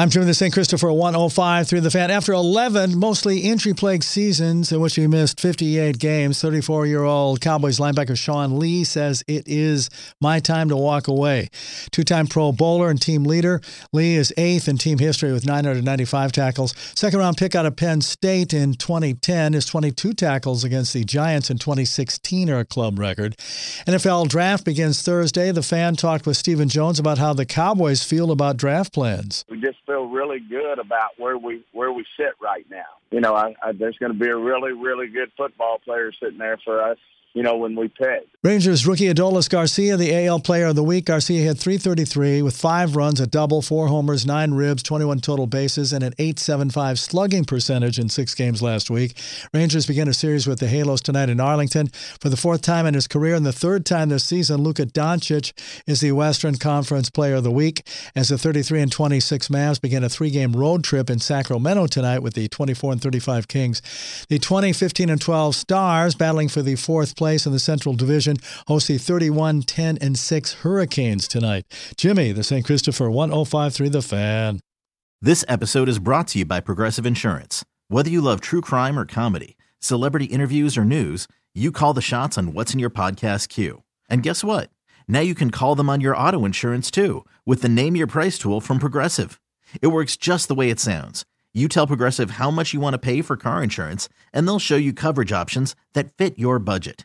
I'm Jim the St. Christopher 105 through the fan. After 11 mostly injury plagued seasons in which he missed 58 games, 34 year old Cowboys linebacker Sean Lee says it is my time to walk away. Two time Pro Bowler and team leader, Lee is eighth in team history with 995 tackles. Second round pick out of Penn State in 2010. His 22 tackles against the Giants in 2016 are a club record. NFL draft begins Thursday. The fan talked with Stephen Jones about how the Cowboys feel about draft plans. We just feel really good about where we where we sit right now. You know, I, I, there's going to be a really really good football player sitting there for us you know, when we pick. Rangers rookie Adolis Garcia, the AL Player of the Week. Garcia had 333 with five runs, a double, four homers, nine ribs, 21 total bases, and an 8.75 slugging percentage in six games last week. Rangers begin a series with the Halos tonight in Arlington. For the fourth time in his career and the third time this season, Luka Doncic is the Western Conference Player of the Week as the 33 and 26 Mavs begin a three-game road trip in Sacramento tonight with the 24 and 35 Kings. The 20, 15 and 12 Stars battling for the fourth place in the Central Division hosts the 31 10 and 6 Hurricanes tonight. Jimmy, the St. Christopher 1053 The Fan. This episode is brought to you by Progressive Insurance. Whether you love true crime or comedy, celebrity interviews or news, you call the shots on what's in your podcast queue. And guess what? Now you can call them on your auto insurance too with the Name Your Price tool from Progressive. It works just the way it sounds. You tell Progressive how much you want to pay for car insurance, and they'll show you coverage options that fit your budget.